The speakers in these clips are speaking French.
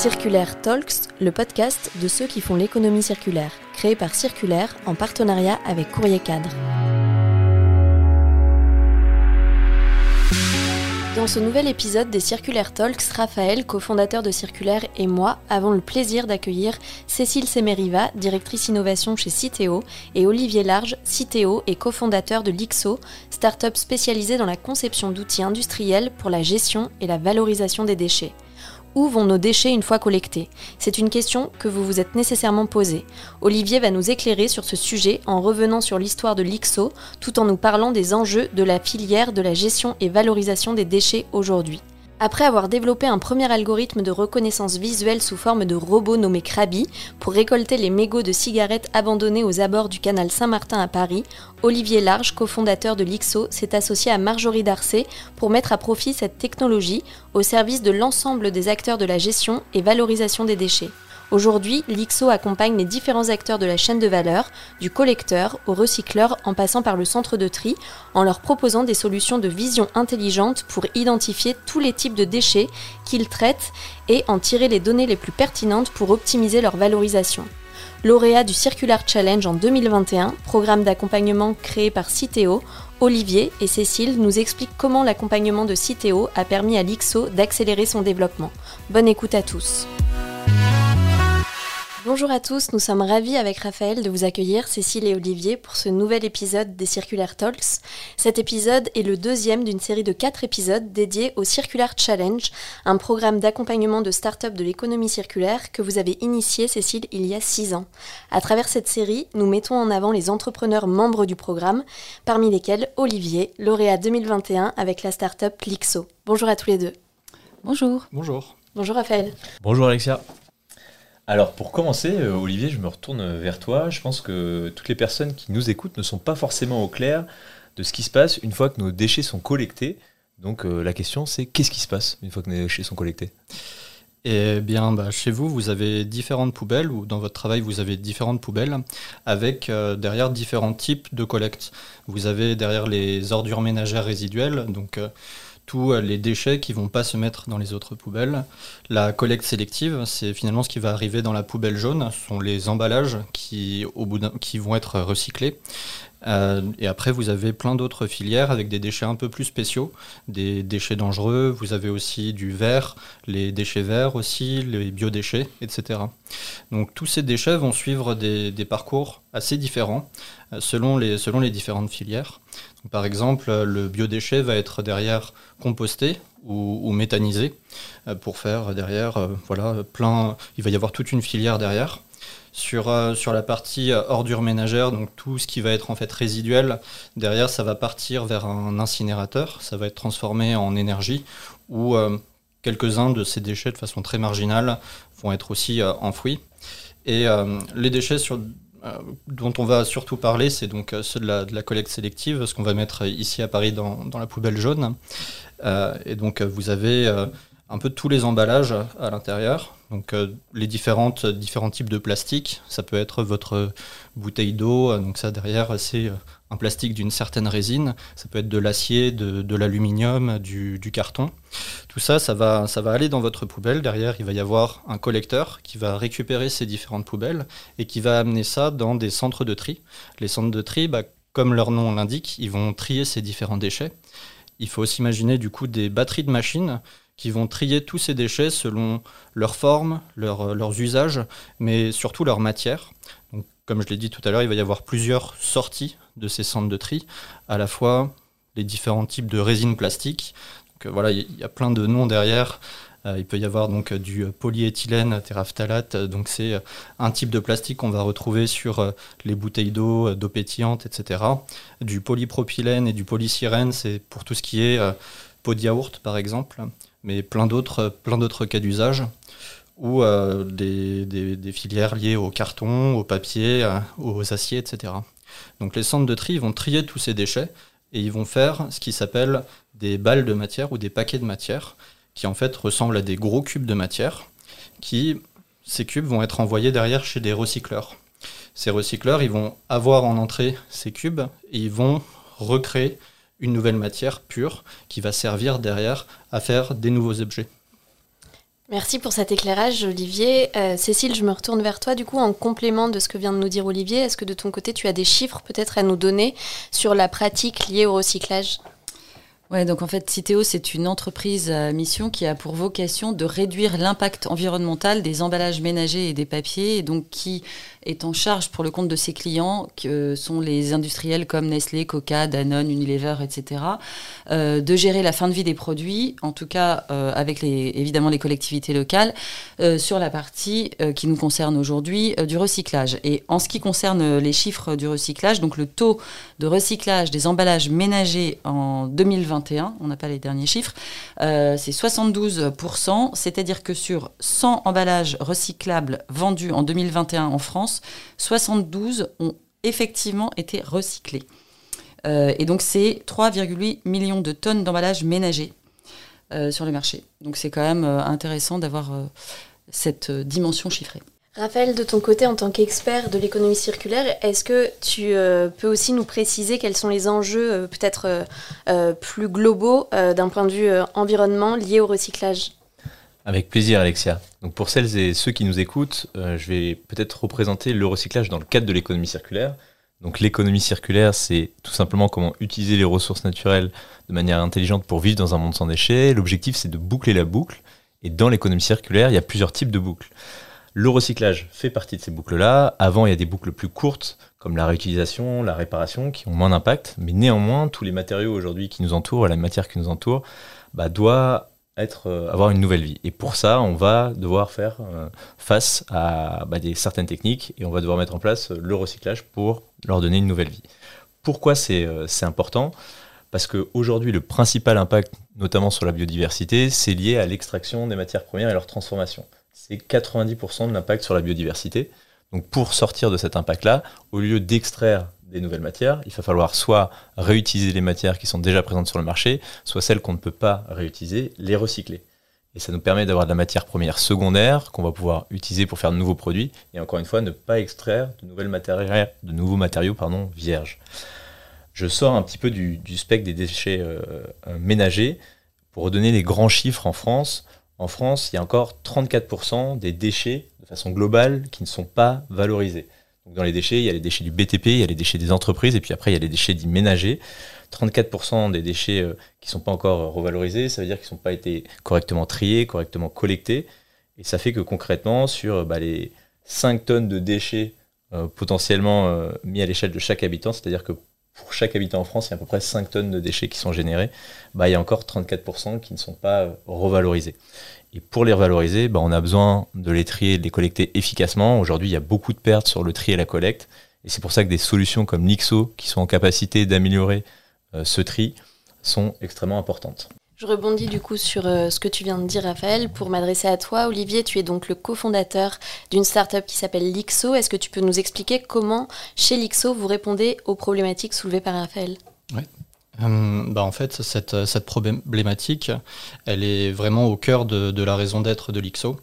Circulaire Talks, le podcast de ceux qui font l'économie circulaire, créé par Circulaire en partenariat avec Courrier Cadre. Dans ce nouvel épisode des Circulaire Talks, Raphaël, cofondateur de Circulaire, et moi avons le plaisir d'accueillir Cécile Semeriva, directrice innovation chez Citeo, et Olivier Large, Citeo et cofondateur de Lixo, start-up spécialisée dans la conception d'outils industriels pour la gestion et la valorisation des déchets. Où vont nos déchets une fois collectés? C'est une question que vous vous êtes nécessairement posée. Olivier va nous éclairer sur ce sujet en revenant sur l'histoire de l'IXO, tout en nous parlant des enjeux de la filière de la gestion et valorisation des déchets aujourd'hui. Après avoir développé un premier algorithme de reconnaissance visuelle sous forme de robot nommé Krabi pour récolter les mégots de cigarettes abandonnés aux abords du canal Saint-Martin à Paris, Olivier Large, cofondateur de l'IXO, s'est associé à Marjorie Darcé pour mettre à profit cette technologie au service de l'ensemble des acteurs de la gestion et valorisation des déchets. Aujourd'hui, l'IXO accompagne les différents acteurs de la chaîne de valeur, du collecteur au recycleur en passant par le centre de tri, en leur proposant des solutions de vision intelligente pour identifier tous les types de déchets qu'ils traitent et en tirer les données les plus pertinentes pour optimiser leur valorisation. Lauréat du Circular Challenge en 2021, programme d'accompagnement créé par Citeo, Olivier et Cécile nous expliquent comment l'accompagnement de Citeo a permis à l'IXO d'accélérer son développement. Bonne écoute à tous. Bonjour à tous, nous sommes ravis avec Raphaël de vous accueillir, Cécile et Olivier, pour ce nouvel épisode des Circular Talks. Cet épisode est le deuxième d'une série de quatre épisodes dédiés au Circular Challenge, un programme d'accompagnement de start-up de l'économie circulaire que vous avez initié, Cécile, il y a six ans. À travers cette série, nous mettons en avant les entrepreneurs membres du programme, parmi lesquels Olivier, lauréat 2021 avec la start-up Lixo. Bonjour à tous les deux. Bonjour. Bonjour. Bonjour Raphaël. Bonjour Alexia. Alors pour commencer, euh, Olivier, je me retourne vers toi. Je pense que toutes les personnes qui nous écoutent ne sont pas forcément au clair de ce qui se passe une fois que nos déchets sont collectés. Donc euh, la question c'est qu'est-ce qui se passe une fois que nos déchets sont collectés? Eh bien, bah, chez vous, vous avez différentes poubelles, ou dans votre travail, vous avez différentes poubelles, avec euh, derrière différents types de collecte. Vous avez derrière les ordures ménagères résiduelles, donc tous les déchets qui vont pas se mettre dans les autres poubelles. La collecte sélective, c'est finalement ce qui va arriver dans la poubelle jaune, ce sont les emballages qui, au bout qui vont être recyclés. Euh, et après, vous avez plein d'autres filières avec des déchets un peu plus spéciaux, des déchets dangereux. Vous avez aussi du verre, les déchets verts aussi, les biodéchets, etc. Donc tous ces déchets vont suivre des, parcours assez différents euh, selon les différentes filières. Par exemple, le biodéchet va être derrière composté ou, méthanisé euh, pour faire derrière, voilà, plein. Il va y avoir toute une filière derrière. Sur, euh, sur la partie euh, ordure ménagère, donc tout ce qui va être en fait résiduel, derrière ça va partir vers un incinérateur, ça va être transformé en énergie, ou euh, quelques-uns de ces déchets de façon très marginale vont être aussi enfouis. Et les déchets sur, dont on va surtout parler, c'est donc ceux de la, de la, collecte sélective, ce qu'on va mettre ici à Paris dans, dans la poubelle jaune. et donc vous avez un peu tous les emballages à l'intérieur. Donc euh, les différents types de plastique, ça peut être votre bouteille d'eau, donc ça derrière c'est euh, un plastique d'une certaine résine, ça peut être de l'acier, de, l'aluminium, du, carton. Tout ça, ça va, aller dans votre poubelle. Derrière, il va y avoir un collecteur qui va récupérer ces différentes poubelles et qui va amener ça dans des centres de tri. Les centres de tri, bah, comme leur nom l'indique, ils vont trier ces différents déchets. Il faut aussi imaginer du coup des batteries de machines qui vont trier tous ces déchets selon leur forme, euh, leurs usages, mais surtout leur matière. Donc, comme je l'ai dit tout à l'heure, il va y avoir plusieurs sorties de ces centres de tri, à la fois les différents types de résines plastiques. Donc, euh, voilà, il y, a plein de noms derrière. Euh, il peut y avoir donc du polyéthylène terephthalate, donc c'est un type de plastique qu'on va retrouver sur les bouteilles d'eau, d'eau pétillante, etc. Du polypropylène et du polystyrène, c'est pour tout ce qui est pot de yaourt par exemple mais plein d'autres, cas d'usage ou euh, des, des, filières liées au carton, au papier, euh, aux aciers, etc. Donc les centres de tri vont trier tous ces déchets et ils vont faire ce qui s'appelle des balles de matière ou des paquets de matière qui en fait ressemblent à des gros cubes de matière qui, ces cubes vont être envoyés derrière chez des recycleurs. Ces recycleurs, ils vont avoir en entrée ces cubes et ils vont recréer une nouvelle matière pure qui va servir derrière à faire des nouveaux objets. Merci pour cet éclairage, Olivier. Euh, Cécile, je me retourne vers toi. Du coup, en complément de ce que vient de nous dire Olivier, est-ce que de ton côté, tu as des chiffres peut-être à nous donner sur la pratique liée au recyclage? Ouais, donc en fait, Citeo, c'est une entreprise à mission qui a pour vocation de réduire l'impact environnemental des emballages ménagers et des papiers, et donc qui est en charge pour le compte de ses clients, que sont les industriels comme Nestlé, Coca, Danone, Unilever, etc., euh, de gérer la fin de vie des produits, en tout cas euh, avec évidemment les collectivités locales, euh, sur la partie qui nous concerne aujourd'hui du recyclage. Et en ce qui concerne les chiffres du recyclage, donc le taux de recyclage des emballages ménagers en 2021, on n'a pas les derniers chiffres, euh, c'est 72%, c'est-à-dire que sur 100 emballages recyclables vendus en 2021 en France, 72 ont effectivement été recyclés. Euh, et donc c'est 3,8 millions de tonnes d'emballages ménagers euh, sur le marché. Donc c'est quand même intéressant d'avoir cette dimension chiffrée. Raphaël, de ton côté, en tant qu'expert de l'économie circulaire, est-ce que tu euh, peux aussi nous préciser quels sont les enjeux euh, peut-être euh, plus globaux d'un point de vue environnement liés au recyclage? Avec plaisir, Alexia. Pour celles et ceux qui nous écoutent, je vais peut-être représenter le recyclage dans le cadre de l'économie circulaire. Donc l'économie circulaire, c'est tout simplement comment utiliser les ressources naturelles de manière intelligente pour vivre dans un monde sans déchets. L'objectif, c'est de boucler la boucle. Et dans l'économie circulaire, il y a plusieurs types de boucles. Le recyclage fait partie de ces boucles-là. Avant, il y a des boucles plus courtes, comme la réutilisation, la réparation, qui ont moins d'impact. Mais néanmoins, tous les matériaux aujourd'hui qui nous entourent, la matière qui nous entoure, bah, euh, avoir une nouvelle vie. Et pour ça, on va devoir faire euh, face à bah, certaines techniques et on va devoir mettre en place le recyclage pour leur donner une nouvelle vie. Pourquoi c'est euh, c'est important? Parce qu'aujourd'hui, le principal impact, notamment sur la biodiversité, c'est lié à l'extraction des matières premières et leur transformation. C'est 90% de l'impact sur la biodiversité. Donc pour sortir de cet impact-là, au lieu d'extraire des nouvelles matières, il va falloir soit réutiliser les matières qui sont déjà présentes sur le marché, soit celles qu'on ne peut pas réutiliser, les recycler. Et ça nous permet d'avoir de la matière première secondaire qu'on va pouvoir utiliser pour faire de nouveaux produits. Et encore une fois, ne pas extraire de, nouvelles matériaux, de nouveaux matériaux pardon, vierges. Je sors un petit peu du, spectre des déchets euh, euh, ménagers pour redonner les grands chiffres en France. En France, il y a encore 34% des déchets de façon globale qui ne sont pas valorisés. Donc dans les déchets, il y a les déchets du BTP, il y a les déchets des entreprises, et puis après, il y a les déchets dits ménagers. 34% des déchets euh, qui ne sont pas encore euh, revalorisés, ça veut dire qu'ils n'ont pas été correctement triés, correctement collectés. Et ça fait que concrètement, sur bah, les 5 tonnes de déchets euh, potentiellement euh, mis à l'échelle de chaque habitant, c'est-à-dire que pour chaque habitant en France, il y a à peu près 5 tonnes de déchets qui sont générés, bah, il y a encore 34% qui ne sont pas euh, revalorisés. Et pour les revaloriser, bah, on a besoin de les trier, de les collecter efficacement. Aujourd'hui, il y a beaucoup de pertes sur le tri et la collecte. Et c'est pour ça que des solutions comme l'IXO, qui sont en capacité d'améliorer euh, ce tri, sont extrêmement importantes. Je rebondis du coup sur euh, ce que tu viens de dire, Raphaël, pour m'adresser à toi. Olivier, tu es donc le cofondateur d'une startup qui s'appelle Lixo. Est-ce que tu peux nous expliquer comment, chez Lixo, vous répondez aux problématiques soulevées par Raphaël? Euh, bah, en fait, cette, problématique, elle est vraiment au cœur de, la raison d'être de l'IXO.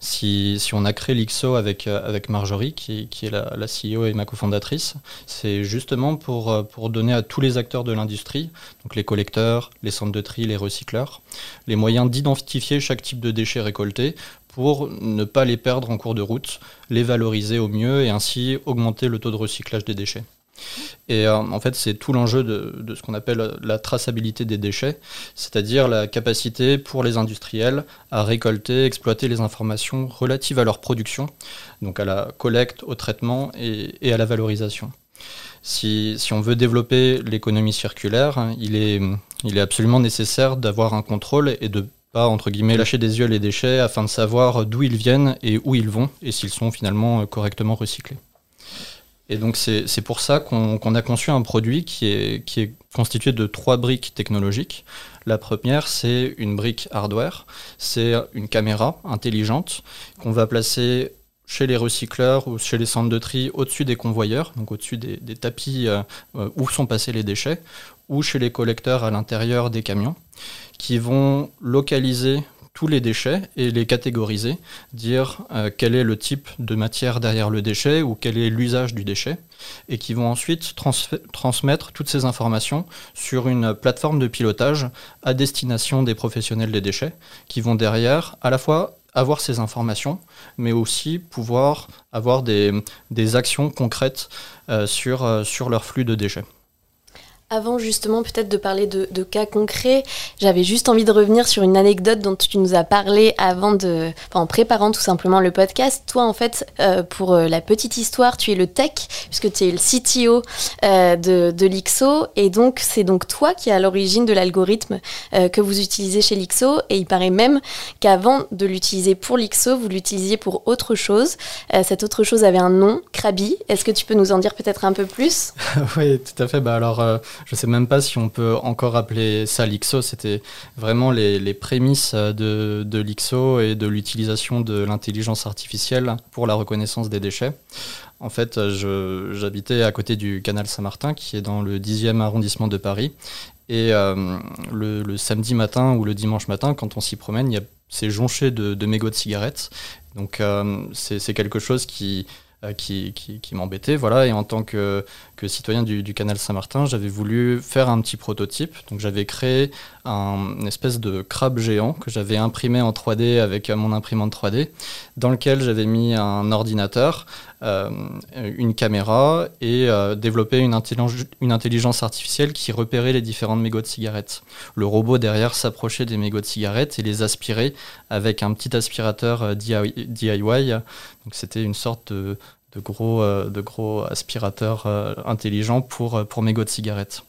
Si, on a créé l'IXO avec, avec Marjorie, qui, est la, CEO et ma cofondatrice, c'est justement pour, pour donner à tous les acteurs de l'industrie, donc les collecteurs, les centres de tri, les recycleurs, les moyens d'identifier chaque type de déchets récoltés pour ne pas les perdre en cours de route, les valoriser au mieux et ainsi augmenter le taux de recyclage des déchets. Et euh, en fait, c'est tout l'enjeu de, ce qu'on appelle la traçabilité des déchets, c'est-à-dire la capacité pour les industriels à récolter, exploiter les informations relatives à leur production, donc à la collecte, au traitement et, à la valorisation. Si, on veut développer l'économie circulaire, il est, il est absolument nécessaire d'avoir un contrôle et de pas entre guillemets lâcher des yeux les déchets afin de savoir d'où ils viennent et où ils vont et s'ils sont finalement correctement recyclés. Et donc c'est pour ça qu'on qu a conçu un produit qui est, constitué de trois briques technologiques. La première, c'est une brique hardware, c'est une caméra intelligente qu'on va placer chez les recycleurs ou chez les centres de tri au-dessus des convoyeurs, donc au-dessus des, tapis euh, où sont passés les déchets, ou chez les collecteurs à l'intérieur des camions, qui vont localiser tous les déchets et les catégoriser, dire euh, quel est le type de matière derrière le déchet ou quel est l'usage du déchet, et qui vont ensuite trans transmettre toutes ces informations sur une plateforme de pilotage à destination des professionnels des déchets, qui vont derrière à la fois avoir ces informations, mais aussi pouvoir avoir des, actions concrètes sur, sur leur flux de déchets. Avant justement peut-être de parler de, cas concrets, j'avais juste envie de revenir sur une anecdote dont tu nous as parlé avant de, en préparant tout simplement le podcast. Toi en fait, euh, pour euh, la petite histoire, tu es le tech puisque tu es le CTO euh, de, de l'IXO et donc c'est donc toi qui es à l'origine de l'algorithme que vous utilisez chez l'IXO et il paraît même qu'avant de l'utiliser pour l'IXO, vous l'utilisiez pour autre chose. cette autre chose avait un nom, Krabi. Est-ce que tu peux nous en dire peut-être un peu plus? Oui, tout à fait. Bah alors je ne sais même pas si on peut encore appeler ça l'IXO. C'était vraiment les, prémices de, de l'IXO et de l'utilisation de l'intelligence artificielle pour la reconnaissance des déchets. En fait, j'habitais à côté du canal Saint-Martin, qui est dans le 10e arrondissement de Paris. Et euh, le, samedi matin ou le dimanche matin, quand on s'y promène, c'est jonché de, de, mégots de cigarettes. Donc euh, c'est quelque chose qui, euh, qui, m'embêtait. Voilà. Et en tant que, citoyen du, canal Saint-Martin, j'avais voulu faire un petit prototype. Donc j'avais créé un, une espèce de crabe géant que j'avais imprimé en 3D avec mon imprimante 3D, dans lequel j'avais mis un ordinateur, une caméra et euh, développé une, intelligence artificielle qui repérait les différents mégots de cigarettes. Le robot derrière s'approchait des mégots de cigarettes et les aspirait avec un petit aspirateur DIY. Donc c'était une sorte de, gros, euh, euh, intelligents pour, euh, pour mégots de cigarettes.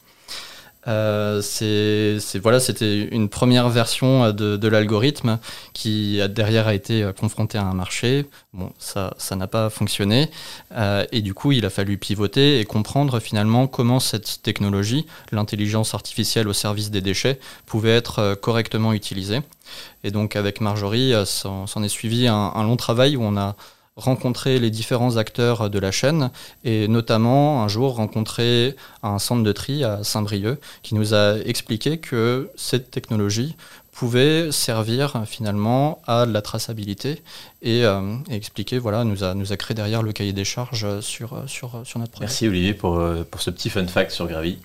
C'est, voilà, c'était une première version de, de, l'algorithme qui derrière a été confronté à un marché. Bon, ça, ça n'a pas fonctionné et du coup, il a fallu pivoter et comprendre finalement comment cette technologie, l'intelligence artificielle au service des déchets, pouvait être correctement utilisée. Et donc, avec Marjorie, s'en est suivi un, un long travail où on a rencontrer les différents acteurs de la chaîne et notamment un jour rencontrer un centre de tri à Saint-Brieuc qui nous a expliqué que cette technologie pouvait servir finalement à la traçabilité et, euh, expliquer, voilà, nous a, nous a créé derrière le cahier des charges sur, sur, sur notre projet. Merci Olivier pour, euh, pour ce petit fun fact sur Gravi.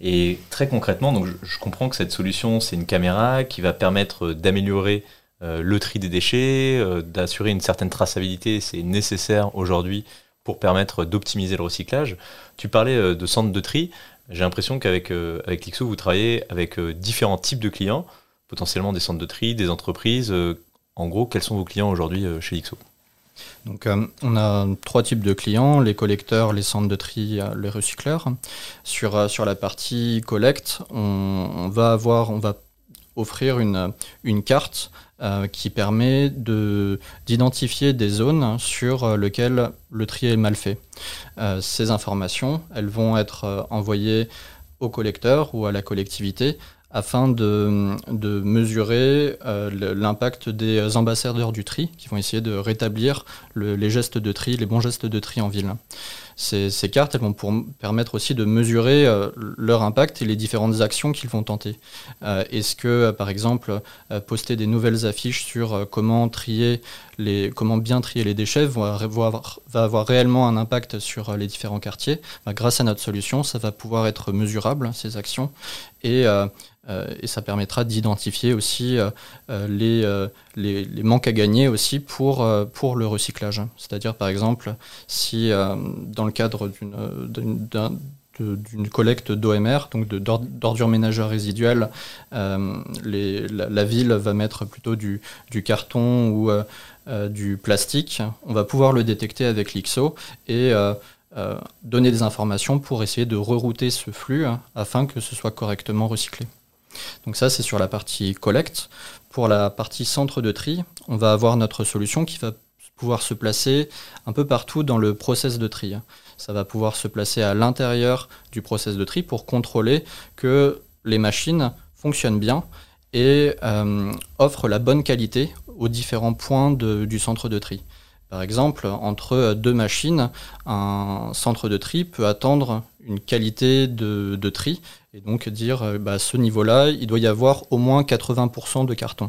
Et très concrètement, donc je comprends que cette solution, c'est une caméra qui va permettre d'améliorer le tri des déchets, euh, d'assurer une certaine traçabilité, c'est nécessaire aujourd'hui pour permettre d'optimiser le recyclage. Tu parlais euh, de centres de tri. J'ai l'impression qu'avec avec Lixo, vous travaillez avec différents types de clients, potentiellement des centres de tri, des entreprises. en gros, quels sont vos clients aujourd'hui chez Lixo? Donc, on a trois types de clients, les collecteurs, les centres de tri, les recycleurs. Sur, sur la partie collecte, on, on, va avoir, on va offrir une, une carte euh, qui permet d'identifier des zones sur euh, lesquelles le tri est mal fait. Euh, ces informations, elles vont être envoyées au collecteur ou à la collectivité afin de, de mesurer l'impact des ambassadeurs du tri qui vont essayer de rétablir les gestes de tri, les bons gestes de tri en ville ces, cartes, elles vont permettre aussi de mesurer euh, leur impact et les différentes actions qu'ils vont tenter. Euh, est-ce que, euh, par exemple, poster des nouvelles affiches sur comment trier les, comment bien trier les déchets va, va, avoir, réellement un impact sur les différents quartiers? Bah, Grâce à notre solution, ça va pouvoir être mesurable ces actions et et ça permettra d'identifier aussi les, les, les, manques à gagner aussi pour, le recyclage. C'est-à-dire par exemple si dans le cadre d'une collecte d'OMR, donc d'ordures ménagères résiduelles, euh, la, ville va mettre plutôt du, carton ou euh, euh, du plastique. On va pouvoir le détecter avec l'IXO et donner des informations pour essayer de rerouter ce flux hein, afin que ce soit correctement recyclé. Donc ça, c'est sur la partie collecte. Pour la partie centre de tri, on va avoir notre solution qui va pouvoir se placer un peu partout dans le process de tri. Ça va pouvoir se placer à l'intérieur du process de tri pour contrôler que les machines fonctionnent bien et euh, offrent la bonne qualité aux différents points du centre de tri. Par exemple, entre deux machines, un centre de tri peut attendre une qualité de, tri et donc dire euh, bah, ce niveau-là, il doit y avoir au moins 80% de carton.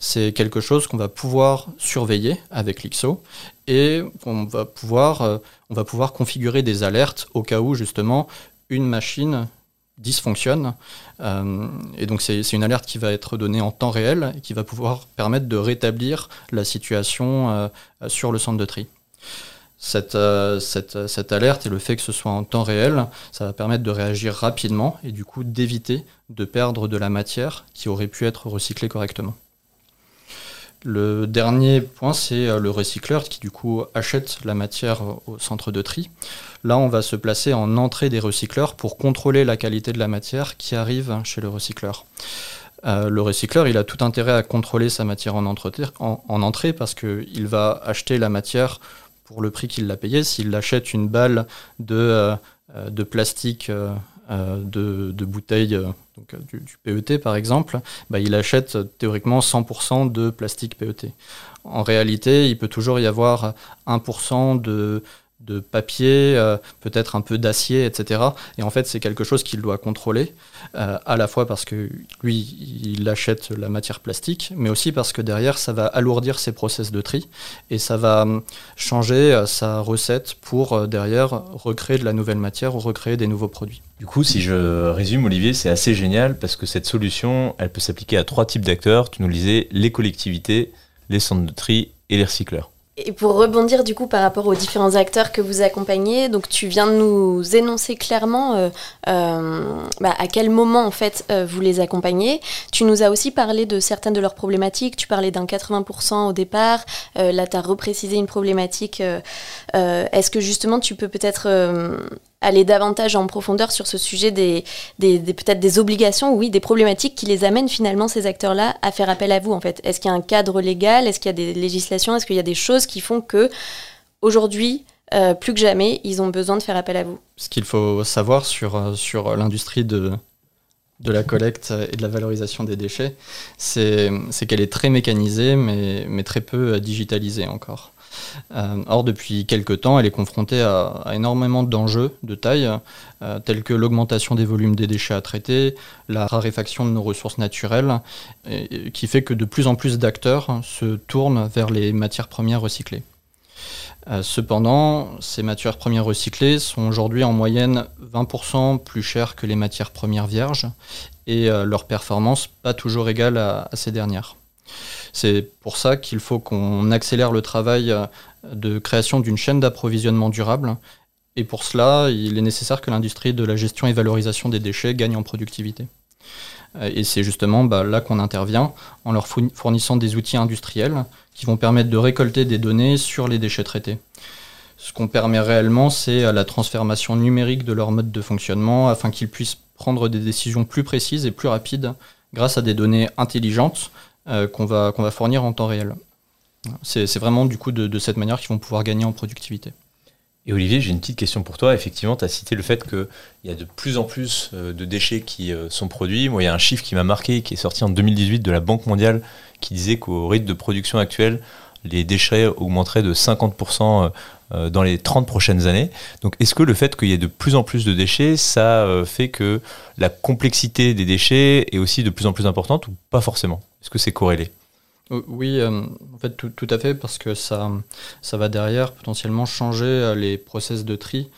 C'est quelque chose qu'on va pouvoir surveiller avec l'IXO et on euh, on va pouvoir configurer des alertes au cas où justement une machine dysfonctionne. et donc c'est une alerte qui va être donnée en temps réel et qui va pouvoir permettre de rétablir la situation sur le centre de tri. Cette, cette, cette, alerte et le fait que ce soit en temps réel, ça va permettre de réagir rapidement et du coup d'éviter de perdre de la matière qui aurait pu être recyclée correctement. Le dernier point, c'est euh, le recycleur qui du coup achète la matière au centre de tri. Là, on va se placer en entrée des recycleurs pour contrôler la qualité de la matière qui arrive chez le recycleur. Euh, le recycleur, il a tout intérêt à contrôler sa matière en, entrée parce qu'il va acheter la matière pour le prix qu'il l'a payé. S'il achète une balle de, euh, de plastique de, bouteilles euh, donc, euh, du, PET par exemple, bah, il achète théoriquement 100% de plastique PET. En réalité, il peut toujours y avoir 1% de, de papier, euh, peut-être un peu d'acier, etc. Et en fait, c'est quelque chose qu'il doit contrôler, euh, à la fois parce que lui, il achète la matière plastique, mais aussi parce que derrière, ça va alourdir ses process de tri et ça va hum, changer euh, sa recette pour derrière recréer de la nouvelle matière ou recréer des nouveaux produits. Du coup, si je résume, Olivier, c'est assez génial parce que cette solution, elle peut s'appliquer à trois types d'acteurs. Tu nous le disais, les collectivités, les centres de tri et les recycleurs. Et pour rebondir du coup par rapport aux différents acteurs que vous accompagnez, donc tu viens de nous énoncer clairement euh, euh, bah, à quel moment en fait euh, vous les accompagnez. Tu nous as aussi parlé de certaines de leurs problématiques. Tu parlais d'un 80% au départ. là, tu as reprécisé une problématique. Est-ce que justement tu peux peut-être aller davantage en profondeur sur ce sujet des, peut-être des obligations, oui, des problématiques qui les amènent finalement ces acteurs-là à faire appel à vous en fait. Est-ce qu'il y a un cadre légal? Est-ce qu'il y a des législations? Est-ce qu'il y a des choses qui font que aujourd'hui, euh, plus que jamais, ils ont besoin de faire appel à vous? Ce qu'il faut savoir sur, euh, sur l'industrie de, de la collecte et de la valorisation des déchets, c'est qu'elle est très mécanisée, mais, très peu digitalisée encore. Euh, or, depuis quelques temps, elle est confrontée à, énormément d'enjeux de taille, euh, tels que l'augmentation des volumes des déchets à traiter, la raréfaction de nos ressources naturelles, qui fait que de plus en plus d'acteurs se tournent vers les matières premières recyclées. Euh, cependant, ces matières premières recyclées sont aujourd'hui en moyenne 20% plus chères que les matières premières vierges et leur performance pas toujours égale à ces dernières. C'est pour ça qu'il faut qu'on accélère le travail euh, de création d'une chaîne d'approvisionnement durable. Et pour cela, il est nécessaire que l'industrie de la gestion et valorisation des déchets gagne en productivité. Euh, et c'est justement bah, là qu'on intervient en leur fournissant des outils industriels qui vont permettre de récolter des données sur les déchets traités. Ce qu'on permet réellement, c'est la transformation numérique de leur mode de fonctionnement afin qu'ils puissent prendre des décisions plus précises et plus rapides grâce à des données intelligentes euh, qu'on va, qu'on va fournir en temps réel. C'est vraiment du coup de, cette manière qu'ils vont pouvoir gagner en productivité. Et Olivier, j'ai une petite question pour toi. Effectivement, tu as cité le fait qu'il y a de plus en plus euh, de déchets qui euh, sont produits. Moi, il y a un chiffre qui m'a marqué, qui est sorti en 2018 de la Banque mondiale, qui disait qu'au rythme de production actuel, les déchets augmenteraient de 50% dans les 30 prochaines années. Donc est-ce que le fait qu'il y ait de plus en plus de déchets, ça fait que la complexité des déchets est aussi de plus en plus importante ou pas forcément? Est-ce que c'est corrélé? Oui, euh, en fait, tout, à fait, parce que ça, ça va derrière potentiellement changer euh, les process de tri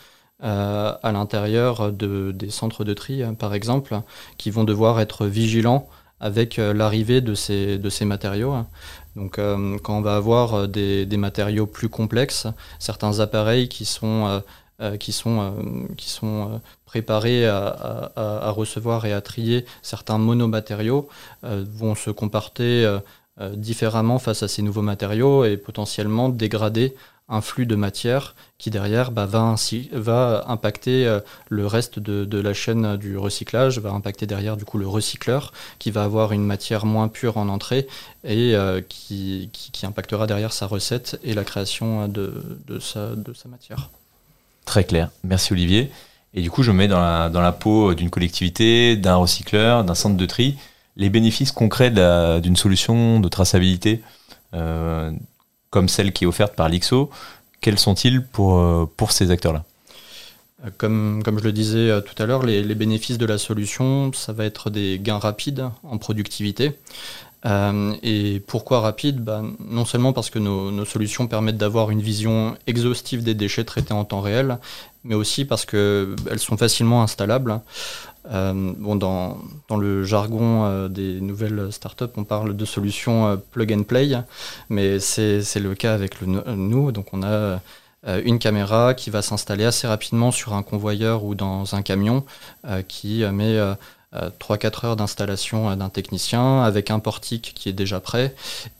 euh, à l'intérieur de, des centres de tri, par exemple, qui vont devoir être vigilants avec l'arrivée de ces, de ces matériaux. Donc, quand on va avoir des, des, matériaux plus complexes, certains appareils qui sont euh, qui sont, euh, qui sont euh, préparés à, à, recevoir et à trier certains monomatériaux vont se comporter différemment face à ces nouveaux matériaux et potentiellement dégrader un flux de matière qui derrière bah, va, ainsi, va impacter le reste de, de, la chaîne du recyclage, va impacter derrière du coup le recycleur qui va avoir une matière moins pure en entrée et qui, qui, qui, impactera derrière sa recette et la création de, de, sa, de sa matière. Très clair. Merci Olivier. Et du coup, je mets dans la, dans la peau d'une collectivité, d'un recycleur, d'un centre de tri, les bénéfices concrets d'une solution de traçabilité euh, comme celle qui est offerte par l'IXO. Quels sont-ils pour, euh, ces acteurs-là? Comme, comme, je le disais euh, tout à l'heure, les, bénéfices de la solution, ça va être des gains rapides en productivité. Euh, et pourquoi rapide bah, Non seulement parce que nos, solutions permettent d'avoir une vision exhaustive des déchets traités en temps réel, mais aussi parce qu'elles sont facilement installables. Bon, dans, le jargon des nouvelles startups, on parle de solutions plug and play, mais c'est le cas avec nous. Donc on a une caméra qui va s'installer assez rapidement sur un convoyeur ou dans un camion qui met 3-4 heures d'installation euh, d'un technicien avec un portique qui est déjà prêt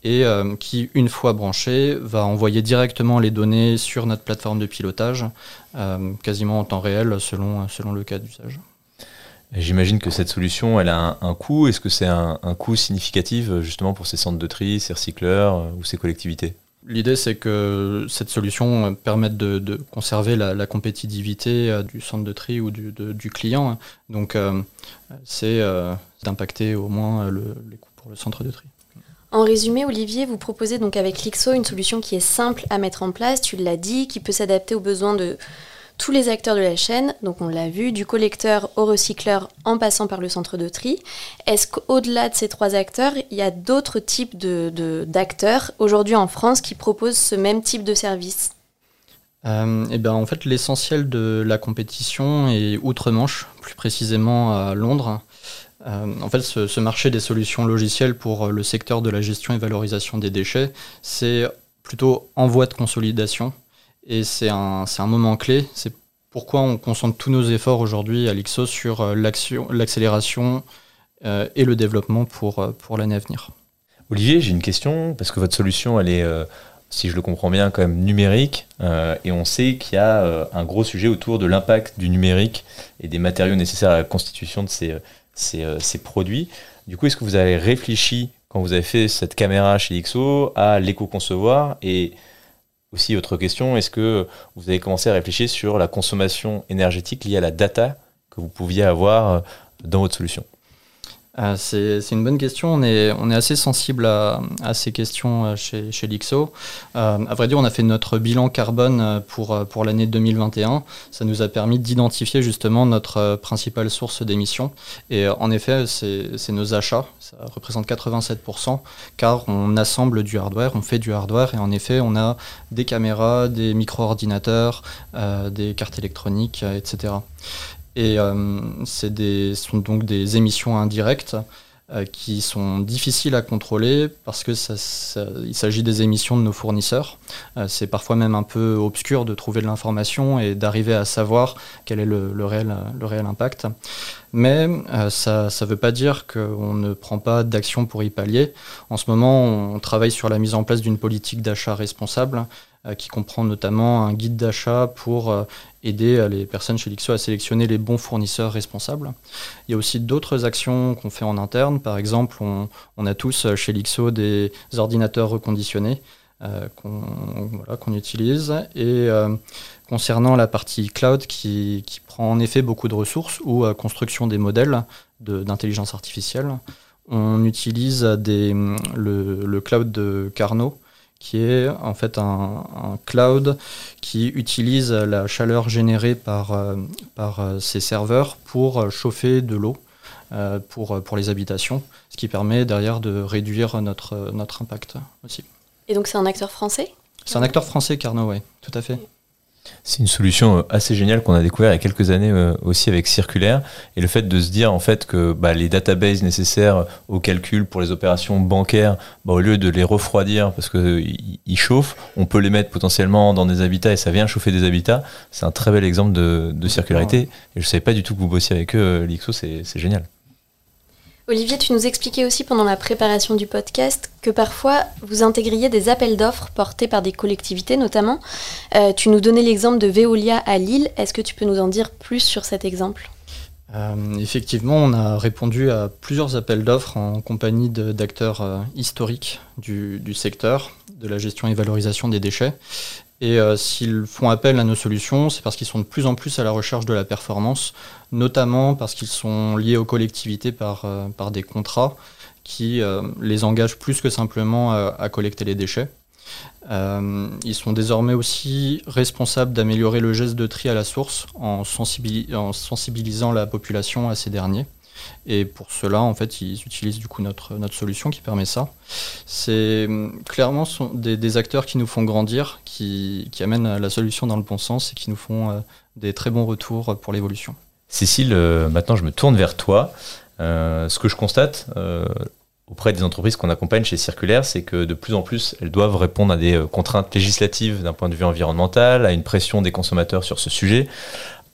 et euh, qui, une fois branché, va envoyer directement les données sur notre plateforme de pilotage, euh, quasiment en temps réel selon, selon le cas d'usage. J'imagine que cette solution, elle a un, coût. Est-ce que c'est un, un, coût significatif justement pour ces centres de tri, ces recycleurs ou ces collectivités? L'idée, c'est que cette solution permette de, conserver la, compétitivité euh, du centre de tri ou du, client. Donc, euh, c'est euh, d'impacter au moins les coûts pour le centre de tri. En résumé, Olivier, vous proposez donc avec Lixo une solution qui est simple à mettre en place, tu l'as dit, qui peut s'adapter aux besoins de tous les acteurs de la chaîne, donc on l'a vu, du collecteur au recycleur en passant par le centre de tri. Est-ce qu'au-delà de ces trois acteurs, il y a d'autres types d'acteurs aujourd'hui en France qui proposent ce même type de service? Euh, eh ben, en fait, l'essentiel de la compétition est outre-Manche, plus précisément à Londres. Euh, en fait, ce, ce, marché des solutions logicielles pour le secteur de la gestion et valorisation des déchets, c'est plutôt en voie de consolidation. Et c'est un, un, moment clé. C'est pourquoi on concentre tous nos efforts aujourd'hui à l'IXO sur euh, l'accélération euh, et le développement pour, euh, pour l'année à venir. Olivier, j'ai une question, parce que votre solution, elle est, si je le comprends bien, quand même numérique, et on sait qu'il y a un gros sujet autour de l'impact du numérique et des matériaux nécessaires à la constitution de ces, ces, produits. Du coup, est-ce que vous avez réfléchi, quand vous avez fait cette caméra chez l'IXO, à l'éco-concevoir et aussi, autre question, est-ce que vous avez commencé à réfléchir sur la consommation énergétique liée à la data que vous pouviez avoir euh, dans votre solution? Euh, c'est, une bonne question. On est, assez sensible à, ces questions euh, chez, chez l'IXO. Euh, à vrai dire, on a fait notre bilan carbone pour, pour l'année 2021. Ça nous a permis d'identifier justement notre principale source d'émissions. Et en effet, c'est, nos achats. Ça représente 87%, car on assemble du hardware, on fait du hardware. Et en effet, on a des caméras, des micro-ordinateurs, des cartes électroniques, etc. Et euh, ce sont donc des émissions indirectes euh, qui sont difficiles à contrôler parce que ça, il s'agit des émissions de nos fournisseurs. Euh, c'est parfois même un peu obscur de trouver de l'information et d'arriver à savoir quel est le, réel, le réel impact. Mais ça ne veut pas dire qu'on ne prend pas d'action pour y pallier. En ce moment, on travaille sur la mise en place d'une politique d'achat responsable qui comprend notamment un guide d'achat pour aider euh, les personnes chez Lixo à sélectionner les bons fournisseurs responsables. Il y a aussi d'autres actions qu'on fait en interne. Par exemple, on, a tous euh, chez Lixo des ordinateurs reconditionnés euh, qu'on utilise. Et concernant la partie cloud qui, prend en effet beaucoup de ressources ou construction des modèles d'intelligence artificielle, on utilise le, cloud de Carnot qui est en fait un, cloud qui utilise la chaleur générée par, euh, par euh, ces serveurs pour euh, chauffer de l'eau pour, pour les habitations, ce qui permet derrière de réduire notre, notre impact aussi. Et donc c'est un acteur français? C'est un acteur français, Carnot, oui, tout à fait. C'est une solution euh, assez géniale qu'on a découvert il y a quelques années euh, aussi avec Circulaire. Et le fait de se dire en fait que bah, les databases nécessaires au calcul pour les opérations bancaires, bah, au lieu de les refroidir parce qu'ils chauffent, on peut les mettre potentiellement dans des habitats et ça vient chauffer des habitats. C'est un très bel exemple de, circularité. Et je ne savais pas du tout que vous bossiez avec eux, euh, l'IXO, c'est génial. Olivier, tu nous expliquais aussi pendant la préparation du podcast que parfois vous intégriez des appels d'offres portés par des collectivités notamment. Euh, tu nous donnais l'exemple de Veolia à Lille. Est-ce que tu peux nous en dire plus sur cet exemple? Euh, effectivement, on a répondu à plusieurs appels d'offres en compagnie d'acteurs euh, historiques du, du, secteur, de la gestion et valorisation des déchets. Et euh, s'ils font appel à nos solutions, c'est parce qu'ils sont de plus en plus à la recherche de la performance, notamment parce qu'ils sont liés aux collectivités par, euh, des contrats qui euh, les engagent plus que simplement à collecter les déchets. ils sont désormais aussi responsables d'améliorer le geste de tri à la source en sensibilisant la population à ces derniers. Et pour cela, en fait, ils utilisent du coup notre, notre solution qui permet ça. C'est hum, clairement des, acteurs qui nous font grandir, qui, amènent la solution dans le bon sens et qui nous font euh, des très bons retours pour l'évolution. Cécile, maintenant je me tourne vers toi. ce que je constate auprès des entreprises qu'on accompagne chez Circulaire, c'est que de plus en plus, elles doivent répondre à des contraintes législatives d'un point de vue environnemental, à une pression des consommateurs sur ce sujet,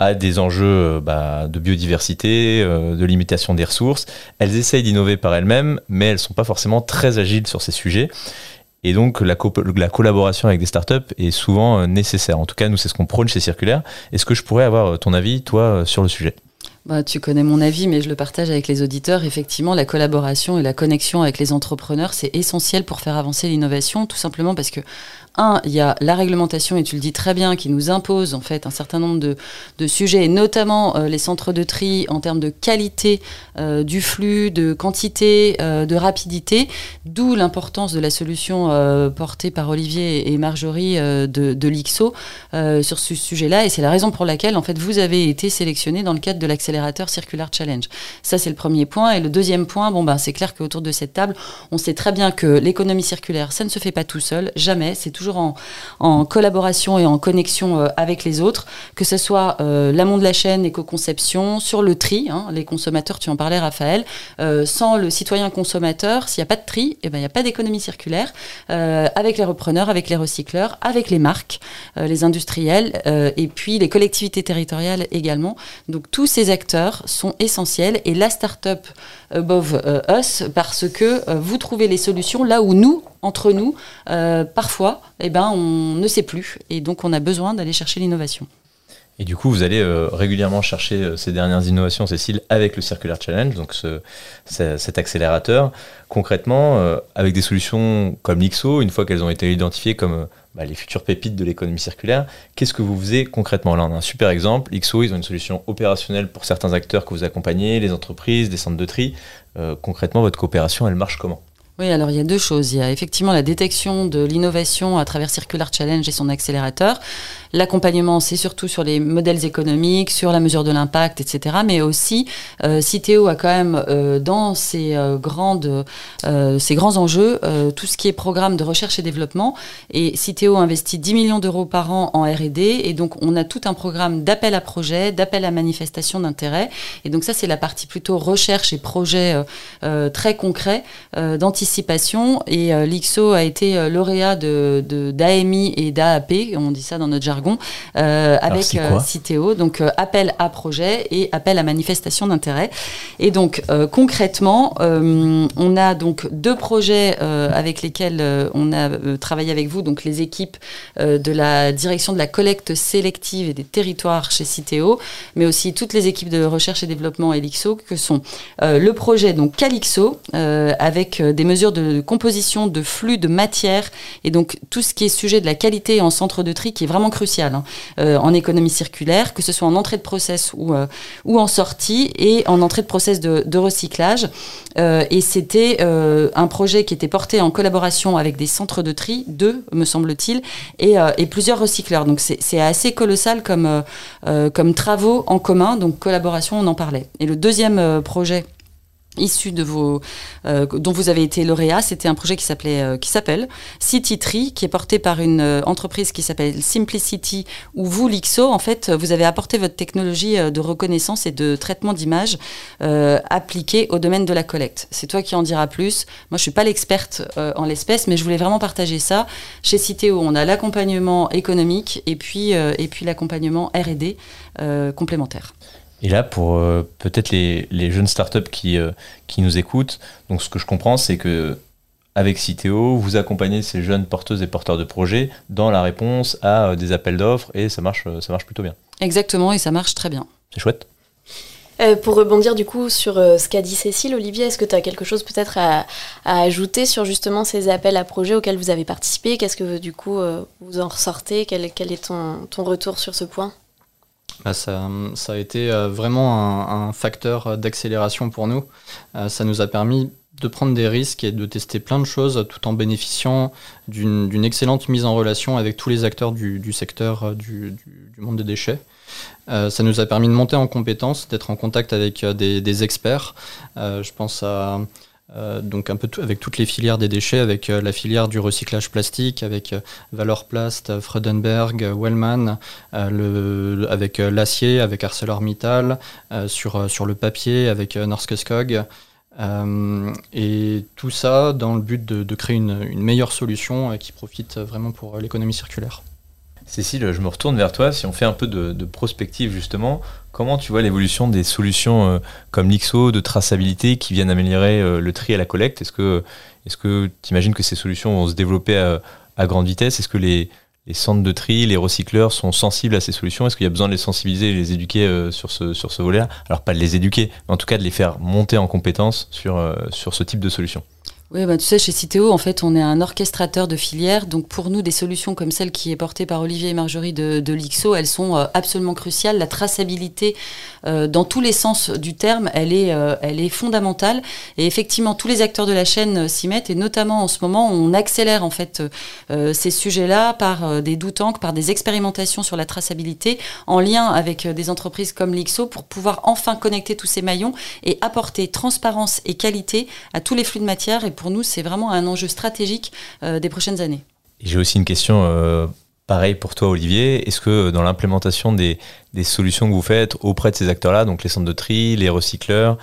à des enjeux euh, bah, de biodiversité, euh, de limitation des ressources. Elles essayent d'innover par elles-mêmes, mais elles ne sont pas forcément très agiles sur ces sujets. Et donc la, la collaboration avec des startups est souvent euh, nécessaire. En tout cas, nous, c'est ce qu'on prône chez Circulaire. Est-ce que je pourrais avoir ton avis, toi, sur le sujet? Bah, tu connais mon avis, mais je le partage avec les auditeurs. Effectivement, la collaboration et la connexion avec les entrepreneurs, c'est essentiel pour faire avancer l'innovation, tout simplement parce que un, il y a la réglementation, et tu le dis très bien, qui nous impose en fait un certain nombre de, de sujets, et notamment euh, les centres de tri en termes de qualité euh, du flux, de quantité, euh, de rapidité, d'où l'importance de la solution portée par Olivier et Marjorie de, de l'IXO sur ce sujet-là, et c'est la raison pour laquelle en fait vous avez été sélectionné dans le cadre de Circular Challenge. Ça c'est le premier point, et le deuxième point, bon ben c'est clair qu'autour de cette table, on sait très bien que l'économie circulaire, ça ne se fait pas tout seul, jamais, c'est toujours en, collaboration et en connexion euh, avec les autres, que ce soit euh, l'amont de la chaîne, éco-conception, sur le tri, hein, les consommateurs, tu en parlais Raphaël, euh, sans le citoyen consommateur, s'il n'y a pas de tri, eh ben, il n'y a pas d'économie circulaire, avec les repreneurs, avec les recycleurs, avec les marques, les industriels, et puis les collectivités territoriales également. Donc tous ces acteurs sont essentiels, et la start-up above us, parce que vous trouvez les solutions là où nous, entre nous, euh, parfois, eh ben, on ne sait plus. Et donc, on a besoin d'aller chercher l'innovation. Et du coup, vous allez euh, régulièrement chercher euh, ces dernières innovations, Cécile, avec le Circular Challenge, donc cet accélérateur. Concrètement, avec des solutions comme l'IXO, une fois qu'elles ont été identifiées comme bah, les futures pépites de l'économie circulaire, qu'est-ce que vous faisiez concrètement? Là, on a un super exemple. l'IXO, ils ont une solution opérationnelle pour certains acteurs que vous accompagnez, les entreprises, des centres de tri. concrètement, votre coopération, elle marche comment? Oui, alors il y a deux choses. Il y a effectivement la détection de l'innovation à travers Circular Challenge et son accélérateur. L'accompagnement, c'est surtout sur les modèles économiques, sur la mesure de l'impact, etc. Mais aussi, euh, Citeo a quand même euh, dans ses, euh, grandes, euh, ses grands enjeux tout ce qui est programme de recherche et développement. Et Citeo investit 10 millions d'euros par an en R&D. Et donc, on a tout un programme d'appel à projet, d'appel à manifestation d'intérêt. Et donc, ça, c'est la partie plutôt recherche et projet très concret d'anticipation. Et l'IXO a été lauréat de, d'AMI et d'AAP, on dit ça dans notre jargon euh, avec euh, Citeo. Donc euh, appel à projet et appel à manifestation d'intérêt. Et donc concrètement, on a donc deux projets avec lesquels on a travaillé avec vous, donc les équipes de la direction de la collecte sélective et des territoires chez Citeo, mais aussi toutes les équipes de recherche et développement Elixo, que sont le projet donc Calixo, avec des mesures de composition de flux de matière et donc tout ce qui est sujet de la qualité en centre de tri qui est vraiment crucial Hein, euh, en économie circulaire, que ce soit en entrée de process ou, euh, ou en sortie, et en entrée de process de, recyclage. Euh, et c'était un projet qui était porté en collaboration avec des centres de tri, deux, me semble-t-il, et, et, plusieurs recycleurs. Donc c'est assez colossal comme, comme travaux en commun, donc collaboration, on en parlait. Et le deuxième projet issu de vos euh, dont vous avez été lauréat, c'était un projet qui s'appelait euh, qui s'appelle City Tree qui est porté par une euh, entreprise qui s'appelle Simplicity où vous l'IXO en fait vous avez apporté votre technologie de reconnaissance et de traitement d'image appliquée au domaine de la collecte. C'est toi qui en diras plus. Moi je suis pas l'experte en l'espèce mais je voulais vraiment partager ça. Chez Citeo, on a l'accompagnement économique et puis et puis l'accompagnement R&D complémentaire. Et là, pour euh, peut-être les, les, jeunes startups qui, euh, qui nous écoutent, donc ce que je comprends, c'est que avec Citeo, vous accompagnez ces jeunes porteuses et porteurs de projets dans la réponse à euh, des appels d'offres et ça marche, ça marche plutôt bien. Exactement, et ça marche très bien. C'est chouette. pour rebondir du coup sur ce qu'a dit Cécile, Olivier, est-ce que tu as quelque chose peut-être à, à, ajouter sur justement ces appels à projets auxquels vous avez participé? Qu'est-ce que du coup vous en ressortez? Quel, quel, est ton, ton retour sur ce point? Bah, ça, a été euh, vraiment un, facteur d'accélération pour nous. Euh, ça nous a permis de prendre des risques et de tester plein de choses tout en bénéficiant d'une excellente mise en relation avec tous les acteurs du, secteur euh, du, monde des déchets. ça nous a permis de monter en compétences, d'être en contact avec des, experts. je pense à donc un peu avec toutes les filières des déchets, avec la filière du recyclage plastique, avec Valorplast, Freudenberg, Wellman, avec l'acier, avec ArcelorMittal, sur, sur le papier, avec Norske Skog. et tout ça dans le but de, créer une meilleure solution qui profite vraiment pour l'économie circulaire. Cécile, je me retourne vers toi. Si on fait un peu de, prospective, justement, comment tu vois l'évolution des solutions euh, comme l'IXO, de traçabilité, qui viennent améliorer euh, le tri et la collecte? Est-ce que tu imagines que ces solutions vont se développer à, grande vitesse? Est-ce que les, centres de tri, les recycleurs sont sensibles à ces solutions? Est-ce qu'il y a besoin de les sensibiliser et les éduquer euh, sur ce, sur ce volet-là? Alors, pas de les éduquer, mais en tout cas de les faire monter en compétence sur, sur ce type de solution. Oui, bah, tu sais, chez Citeo, en fait, on est un orchestrateur de filières. Donc, pour nous, des solutions comme celle qui est portée par Olivier et Marjorie de, de l'IXO, elles sont euh, absolument cruciales. La traçabilité, euh, dans tous les sens du terme, elle est, euh, elle est fondamentale. Et effectivement, tous les acteurs de la chaîne s'y mettent. Et notamment, en ce moment, on accélère, en fait, ces sujets-là par des doutanks, par des expérimentations sur la traçabilité, en lien avec des entreprises comme l'IXO, pour pouvoir enfin connecter tous ces maillons et apporter transparence et qualité à tous les flux de matière et nous, c'est vraiment un enjeu stratégique euh, des prochaines années. J'ai aussi une question euh, pareille pour toi, Olivier. Est-ce que dans l'implémentation des, solutions que vous faites auprès de ces acteurs-là, donc les centres de tri, les recycleurs,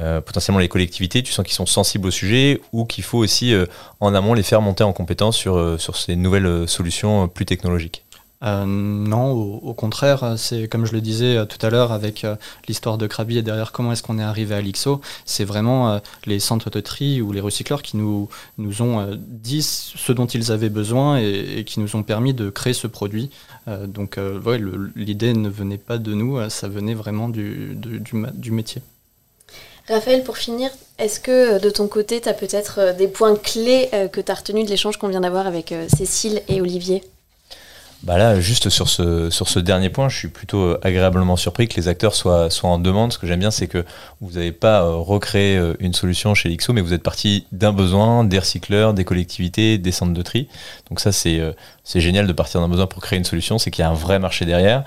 euh, potentiellement les collectivités, tu sens qu'ils sont sensibles au sujet ou qu'il faut aussi en amont les faire monter en compétence sur ces nouvelles solutions plus technologiques? Euh, non, au, contraire, c'est comme je le disais euh, tout à l'heure avec euh, l'histoire de Krabi et derrière comment est-ce qu'on est arrivé à l'IXO, c'est vraiment les centres de tri ou les recycleurs qui nous, nous ont dit ce dont ils avaient besoin et, qui nous ont permis de créer ce produit. donc l'idée ne venait pas de nous, ça venait vraiment du, du, métier. Raphaël, pour finir, est-ce que de ton côté, tu as peut-être des points clés que tu as retenus de l'échange qu'on vient d'avoir avec Cécile et Olivier? Bah là, juste sur ce, dernier point, je suis plutôt euh, agréablement surpris que les acteurs soient, en demande. Ce que j'aime bien, c'est que vous n'avez pas euh, recréé euh, une solution chez l'IXO, mais vous êtes parti d'un besoin, des recycleurs, des collectivités, des centres de tri. Donc ça, c'est génial de partir d'un besoin pour créer une solution, c'est qu'il y a un vrai marché derrière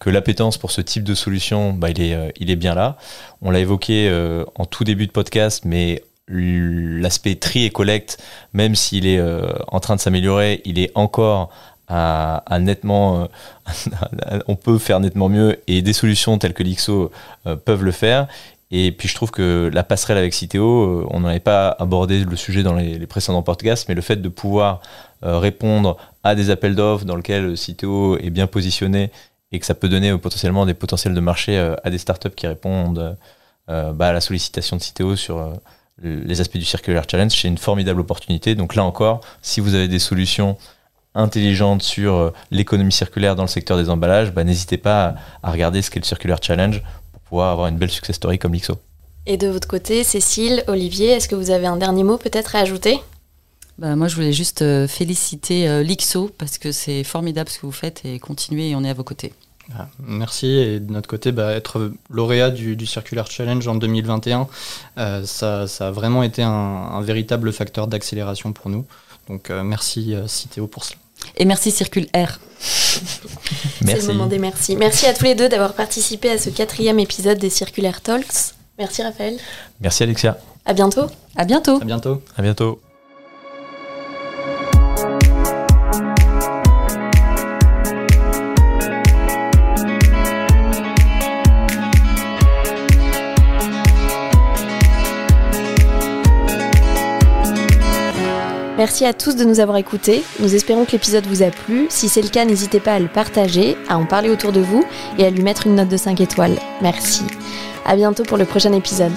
que l'appétence pour ce type de solution, bah, il, est, il est bien là. On l'a évoqué en tout début de podcast, mais l'aspect tri et collecte, même s'il est en train de s'améliorer, il est encore nettement, euh, on peut faire nettement mieux et des solutions telles que l'IXO euh, peuvent le faire. Et puis je trouve que la passerelle avec Citeo, euh, on n'avait pas abordé le sujet dans les, précédents podcasts, mais le fait de pouvoir répondre à des appels d'offres dans lesquels Citeo est bien positionné et que ça peut donner potentiellement des potentiels de marché à des startups qui répondent bah, à la sollicitation de Citeo sur les aspects du Circular Challenge, c'est une formidable opportunité. Donc là encore, si vous avez des solutions intelligente sur euh, l'économie circulaire dans le secteur des emballages, bah, n'hésitez pas à, regarder ce qu'est le Circular Challenge pour pouvoir avoir une belle success story comme l'IXO. Et de votre côté, Cécile, Olivier, est-ce que vous avez un dernier mot peut-être à ajouter? Bah, moi, je voulais juste euh, féliciter euh, l'IXO parce que c'est formidable ce que vous faites et continuez et on est à vos côtés. Ah, merci. Et de notre côté, bah, être lauréat du, Circular Challenge en 2021, ça, a vraiment été un, un véritable facteur d'accélération pour nous. Donc merci Citéo pour cela. Et merci Circule R. C'est le moment des merci. Merci à tous les deux d'avoir participé à ce quatrième épisode des Circulaire Talks. Merci Raphaël. Merci Alexia. À bientôt. À bientôt. À bientôt. À bientôt. Merci à tous de nous avoir écoutés. Nous espérons que l'épisode vous a plu. Si c'est le cas, n'hésitez pas à le partager, à en parler autour de vous et à lui mettre une note de 5 étoiles. Merci. À bientôt pour le prochain épisode.